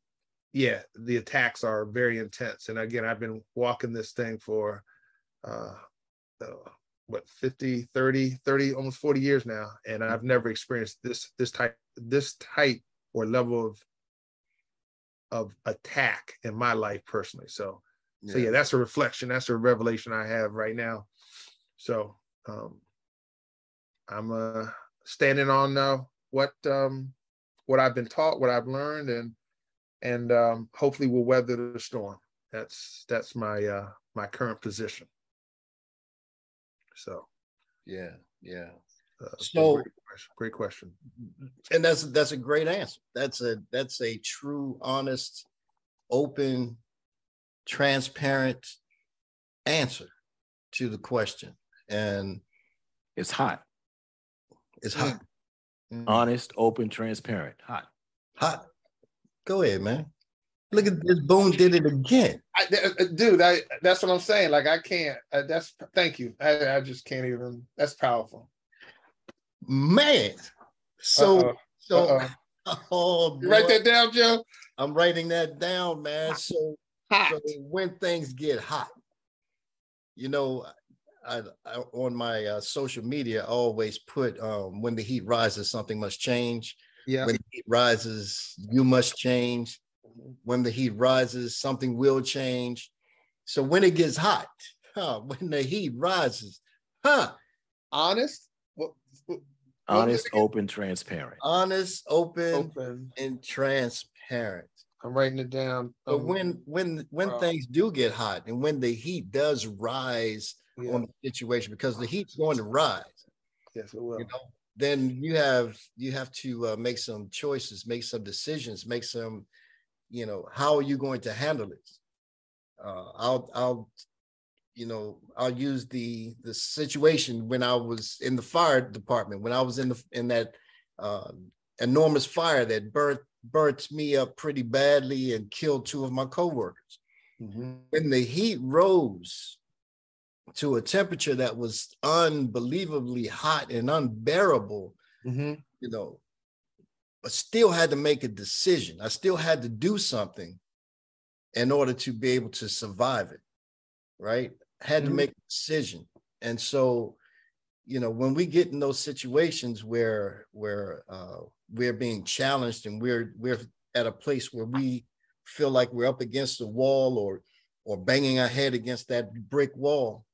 yeah, the attacks are very intense. And again, I've been walking this thing for uh, uh what 50 30 30 almost 40 years now and i've never experienced this this type this type or level of of attack in my life personally. So so yeah. that's a reflection that's a revelation i have right now. So um i'm uh standing on uh what um what i've been taught what i've learned and and um hopefully we'll weather the storm. That's that's my uh my current position. So. Yeah, yeah. Uh, So- great question, great question and that's that's a great answer. That's a that's a true, honest, open, transparent answer to the question, and It's hot, it's hot. Mm. honest, open, transparent. Hot. Hot. Go ahead, man. Look at this. Boone did it again. I, uh, dude, I that's what I'm saying. Like I can't. Uh, that's thank you. I, I just can't even. That's powerful. Man. So Uh-oh. so Uh-oh. oh You write that down, Joe. I'm writing that down, man. So Hot. So when things get hot, you know, I, I on my uh, social media, I always put um, when the heat rises, something must change. Yeah. When the heat rises, you must change. When the heat rises, something will change. So when it gets hot, huh, when the heat rises, huh, Honest. What, what- Honest, open, transparent. Honest, open, Open. and transparent. I'm writing it down. But Um, when when when wow. things do get hot and when the heat does rise yeah, on the situation because the heat's going to rise, yes, it will. you know, then you have you have to uh, make some choices, make some decisions, make some, you know, how are you going to handle it? Uh, I'll I'll you know I'll use the the situation when I was in the fire department when I was in the in that um, enormous fire that burnt burnt me up pretty badly and killed two of my coworkers Mhm. when the heat rose to a temperature that was unbelievably hot and unbearable, Mhm. you know, I still had to make a decision. I still had to do something in order to be able to survive it, right? Had to Mhm. make a decision. And so, you know, when we get in those situations where where uh, we're being challenged and we're we're at a place where we feel like we're up against the wall or or banging our head against that brick wall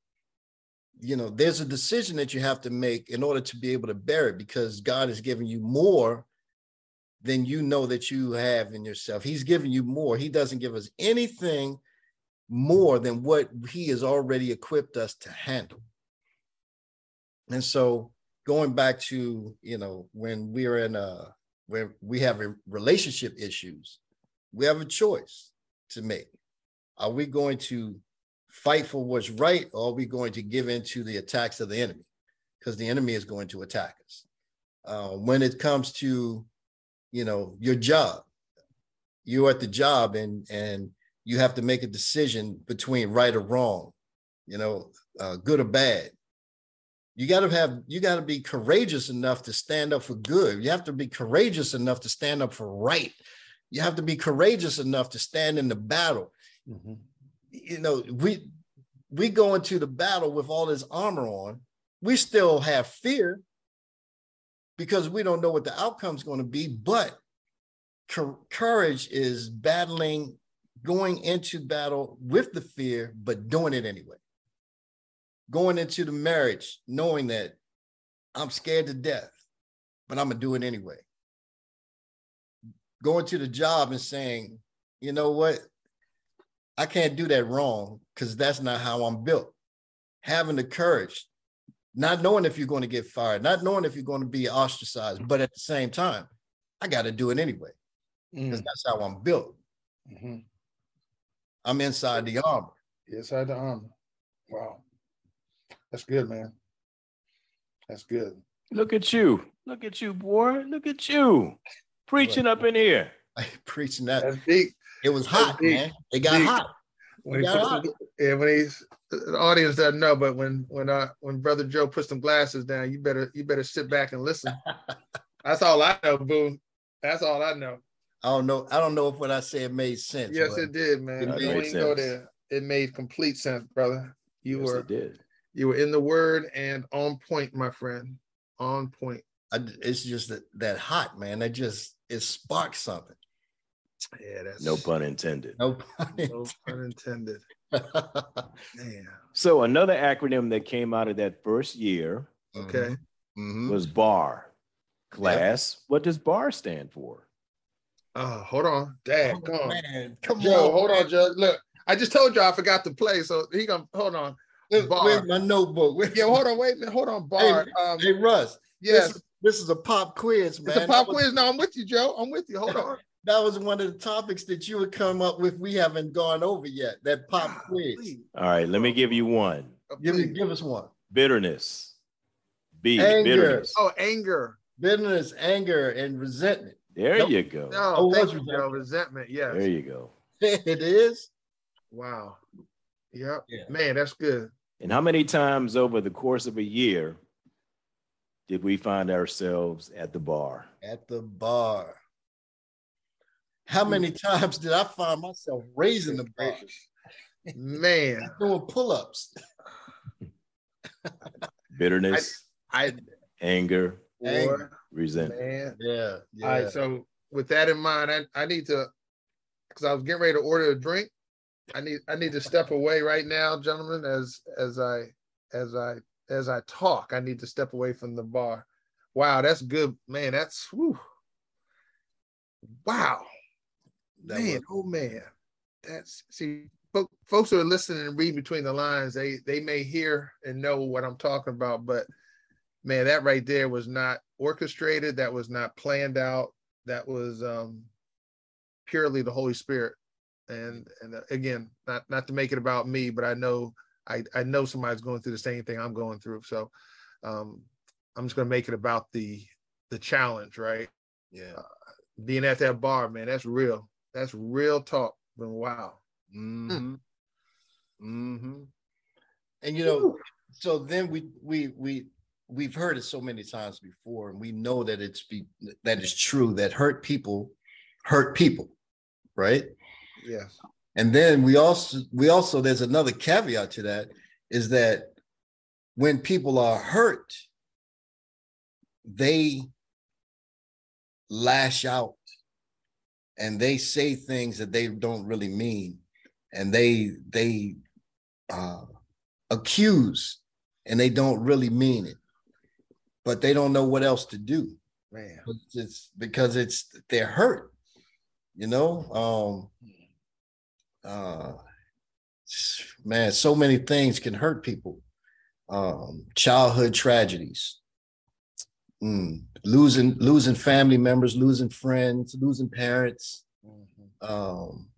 you know there's a decision that you have to make in order to be able to bear it because god has given you more than you know that you have in yourself he's given you more he doesn't give us anything more than what he has already equipped us to handle. And so going back to you know when we're in a when we have relationship issues we have a choice to make. Are we going to fight for what's right or are we going to give in to the attacks of the enemy? Because the enemy is going to attack us. Uh, when it comes to you know your job you're at the job and and you have to make a decision between right or wrong you know uh, good or bad you got to have you got to be courageous enough to stand up for good you have to be courageous enough to stand up for right you have to be courageous enough to stand in the battle Mhm. you know, we we go into the battle with all this armor on. We still have fear because we don't know what the outcome's going to be. But courage is battling, going into battle with the fear, but doing it anyway. Going into the marriage, knowing that I'm scared to death, but I'm gonna do it anyway. Going to the job and saying, you know what, I can't do that wrong because that's not how I'm built. Having the courage, not knowing if you're going to get fired, not knowing if you're going to be ostracized, but at the same time, I got to do it anyway because Mhm. that's how I'm built. Mhm. I'm inside the armor. Inside the armor. Wow. That's good, man. That's good. Look at you. Look at you, boy. Look at you. Preaching up in here. Preaching that. That's deep. It was hot, deep. man. It got Deep. hot. When he Yeah. puts yeah, when he's the audience doesn't know, but when when uh when brother Joe puts some glasses down, you better you better sit back and listen. That's all I know, boo. That's all I know. I don't know. I don't know if what I said made sense. Yes, it did, man. It made don't go sense. there. It made complete sense, brother. You yes, were it did. you were in the word and on point, my friend. On point. I, it's just that, that hot, man. That just it sparks something. Yeah, that's No pun intended. No no pun intended. pun. Man. So another acronym that came out of that first year Okay. Mhm. was BAR. Class. What does BAR stand for? Oh, hold on. Dad, Oh, come on. man, come Joe, on. hold on, Joe. Look, I just told you I forgot to play, so he gonna hold on. Where- Bar. Where's my notebook? Where's- Yeah, hold on, wait a hold on, Bar. Um, Hey, Russ. yes, This is, this is a pop quiz, man. it's a pop was- quiz. No, I'm with you, Joe. I'm with you. Hold on. That was one of the topics that you would come up with. We haven't gone over yet. That pop quiz. Please, All right, let me give you one. Give me, give us one. Bitterness. B. Anger. Bitterness. Oh, anger. Bitterness, anger, and resentment. There Nope. you go. No, Oh, thank you, resentment. Joe. Resentment. Yes. There you go. it is. Wow. Yep. Yeah. Man, that's good. And how many times over the course of a year did we find ourselves at the bar? At the bar. How many times did I find myself raising the bar, Man, doing pull-ups? Bitterness, I anger, Anger. Resentment. man. Yeah, yeah. All right. So with that in mind, I, I need to because I was getting ready to order a drink. I need I need to step away right now, gentlemen, as as I as I as I talk. I need to step away from the bar. Wow, that's good, man. That's whew. wow, That man. was- oh man, that's see, folks who are listening and reading between the lines, they they may hear and know what I'm talking about, but man, that right there was not orchestrated. That was not planned out. That was um purely the Holy Spirit. And and uh, again, not not to make it about me, but I know I I know somebody's going through the same thing I'm going through. So um I'm just gonna make it about the the challenge, right? yeah. Being at that bar, man, that's real. That's real talk. But wow. Mm-hmm. Mm-hmm. And you know, so then we we we we've heard it so many times before, and we know that it's be that is true that hurt people hurt people, right? Yes. And then we also we also there's another caveat to that is that when people are hurt, they lash out and they say things that they don't really mean and they they uh, accuse and they don't really mean it but they don't know what else to do. Man. it's, it's because it's they're hurt you know? Um uh man so many things can hurt people. Um childhood tragedies. Mm, losing losing family members losing friends losing parents. Um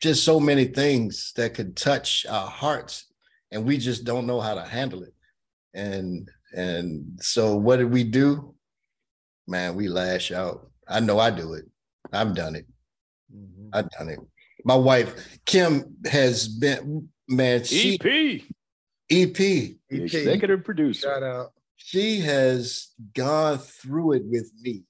just so many things that could touch our hearts and we just don't know how to handle it. And and so what did we do man we lash out i know i do it i've done it Mhm. i've done it my wife kim has been man she EP, ep the EP, executive producer. shout out. she has gone through it with me.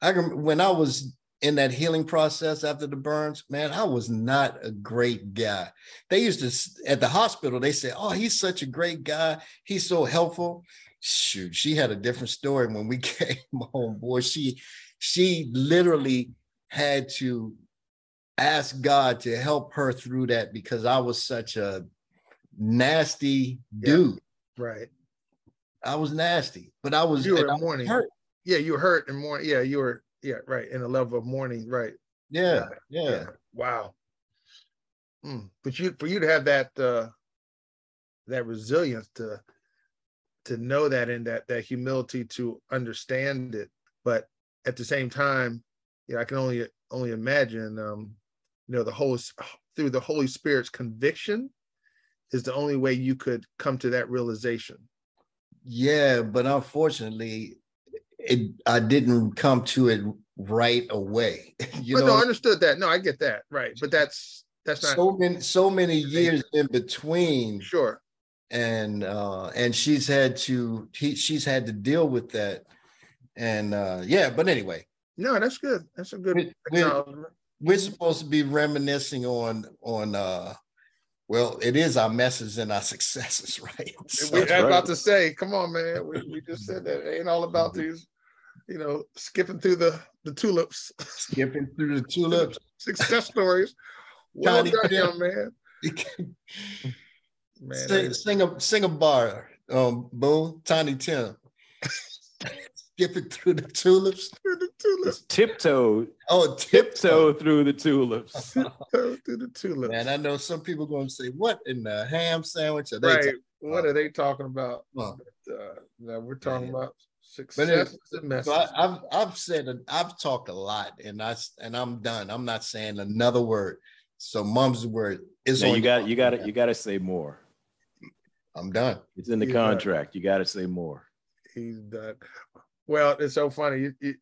I can when I was in that healing process after the burns, man, I was not a great guy. They used to at the hospital, they said, Oh, he's such a great guy. He's so helpful. Shoot, she had a different story when we came home, boy. She she literally had to ask God to help her through that because I was such a nasty Yeah. dude. Right. I was nasty, but I was You were in mourning. hurt. Yeah, you were hurt and more. Yeah, you were. Yeah, right. In a level of mourning. Right. Yeah, yeah, Wow. Mm, But you for you to have that uh that resilience to to know that and that that humility to understand it, but at the same time, you know, I can only only imagine um, you know, the whole through the Holy Spirit's conviction is the only way you could come to that realization. yeah. But unfortunately, it I didn't come to it right away. you but no, I understood that. No, I get that. Right. But that's that's not so many so many years in between, sure. and uh and she's had to he, she's had to deal with that, and uh yeah. But anyway, No, that's good. That's a good We- we- acknowledgement. we're supposed to be reminiscing on on uh well it is our messes and our successes right So- We, I was right. about to say, come on, man. We, we just said that it ain't all about these, you know, skipping through the the tulips, skipping through the tulips success stories. Well Tiny done, Tim. young man. Man, sing, sing a sing a bar um boom tiny tim skipping through the tulips through the tulips, tiptoe, oh tiptoe through the tulips. tiptoe through the tulips. man i know some people going to say what in the ham sandwich are they right. talking What about? are they talking about? about? Uh, no, we're talking Man. about But success it- and message. So I, I've I've said it- I've talked a lot, and I s- and I'm done. I'm not saying another word. So mom's word is No, on you got you got to you got to say more. I'm done. It's in the You got it. contract. You got to say more. he's done. Well, it's so funny. You, you,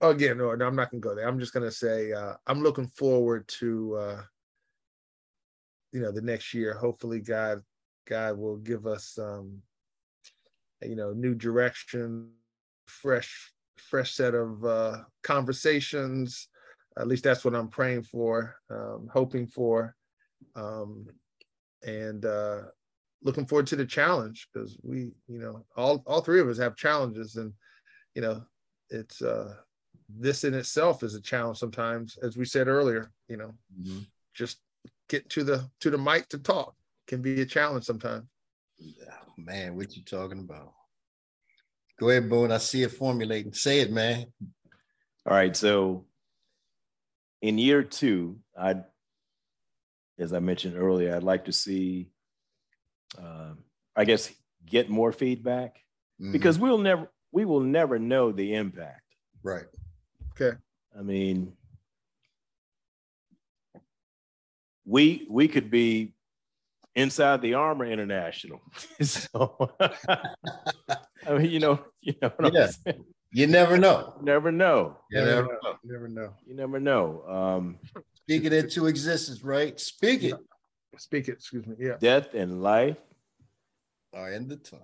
again, no, no, I'm not gonna go there. I'm just gonna say uh, I'm looking forward to uh, you know the next year. Hopefully, God God will give us um, you know new direction, fresh fresh set of uh, conversations. At least that's what I'm praying for, um, hoping for, um, and uh, looking forward to the challenge because we, you know, all all three of us have challenges, and you know, it's uh, this in itself is a challenge sometimes, as we said earlier. You know, just get to the to the mic to talk can be a challenge sometimes. Oh, man, what you talking about? Go ahead, Boone. I see it formulating. Say it, man. All right. So in year two, I, as I mentioned earlier, I'd like to see, uh, I guess, get more feedback Mhm. because we'll never, we will never know the impact. right. Okay. I mean, we we could be inside the armor international. so I mean, you know, you know what Yeah. I'm saying? You never know. Never know. You Never never know. know. Never know. You never know. Um, Speak it into existence, right? Speak it. Speak it. Excuse me. Yeah. death and life Are in the tongue.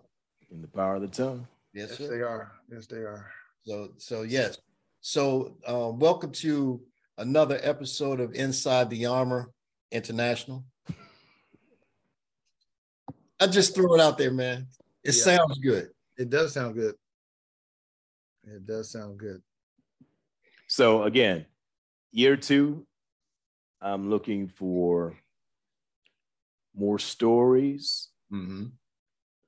in the power of the tongue. Yes, Yes, sir. they are. Yes, they are. So, so yes. So, uh, welcome to another episode of Inside the Armor International. I just throw it out there, man. It Yeah. sounds good. It does sound good. It does sound good. So again, year two, I'm looking for more stories, Mm-hmm.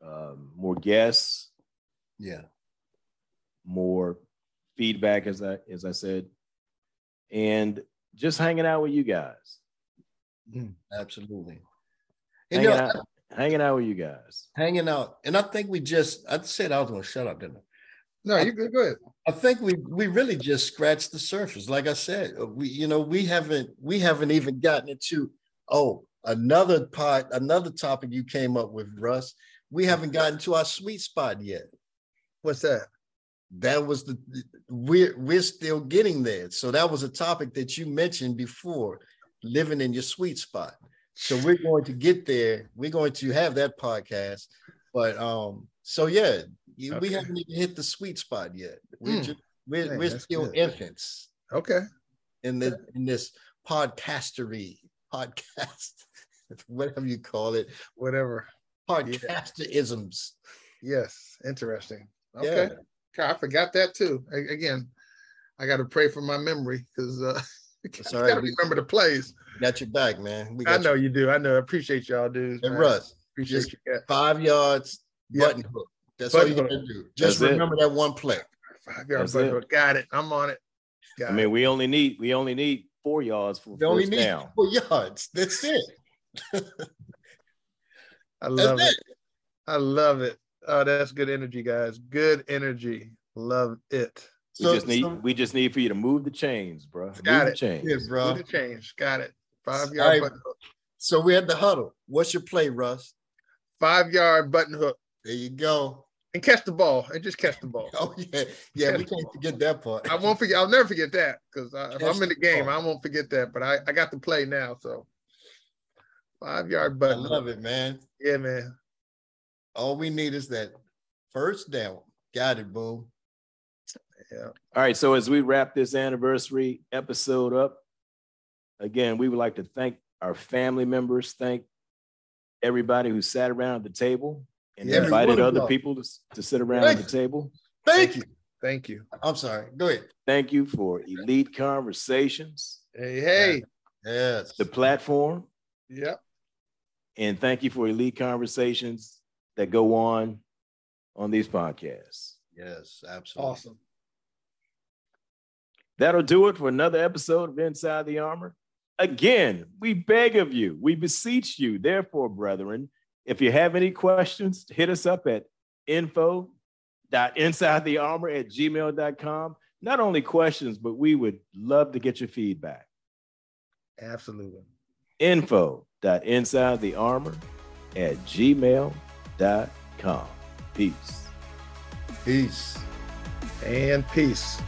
um, more guests, Yeah. more feedback, as I as I said, and just hanging out with you guys, Absolutely. And, you know, out, hanging out with you guys. hanging out, and I think we just I said I was gonna shut up, didn't I? No, you good. Go ahead. I think we we really just scratched the surface. Like I said, uh, we you know we haven't we haven't even gotten into oh another part another topic you came up with, Russ. We haven't gotten to our sweet spot yet. What's that? That was the we're we're still getting there. So that was a topic that you mentioned before, living in your sweet spot. So we're going to get there. We're going to have that podcast. But um, so yeah, you- we haven't even hit the sweet spot yet. We're Mm. just we're, Man, we're still good. infants Okay. in this in this podcastery podcast, whatever you call it, Whatever. podcasterisms. Yes. Interesting. Okay. Yeah. I forgot that too. A- Again, I got to pray for my memory because uh, It's I all got right. to We remember the plays. got your back, man. We I know you. you do. I know. I appreciate y'all, dudes. And man. Russ, Appreciate just- you. guys. five yards, Yeah. button hook. That's all Button you gotta do. Just That's it. remember that one play. Five yard That's butt it. hook. Got it. I'm on it. Got I mean, we only need we only need four yards for You only first need down. four yards. That's it. it. I love it. it. I love it. Oh, that's good energy, guys. Good energy. Love it. We So- just need so- we just need for you to move the chains, bro. Move Got the it. chains. Yeah, bro. With the change. Got it. Five yard right. button hook. So we had the huddle. What's your play, Russ? Five yard button hook. There you go. And catch the ball. And just catch the ball. Oh yeah, yeah. We can't forget that part. I won't forget. I'll never forget that because if I'm in the the game, ball. I won't forget that. But I, I got to play now. So five yard button. I button. love hook. it, man. Yeah, man. All we need is that first down. Got it, boom. Yeah. All right. So as we wrap this anniversary episode up, again, we would like to thank our family members, thank everybody who sat around the table and Every invited other y'all. people to, to sit around Thank the table. Thank you. Thank you. I'm sorry. Go ahead. Thank you for Elite Conversations, Hey, hey. Yes. the platform, Yep. and thank you for Elite Conversations that go on on these podcasts. Yes, absolutely. Awesome. That'll do it for another episode of Inside the Armor. Again, we beg of you, we beseech you, therefore, brethren, if you have any questions, hit us up at info.insidethearmor at gmail.com. Not only questions, but we would love to get your feedback. Absolutely. Info.insidethearmor at gmail.com. Peace. Peace. And peace.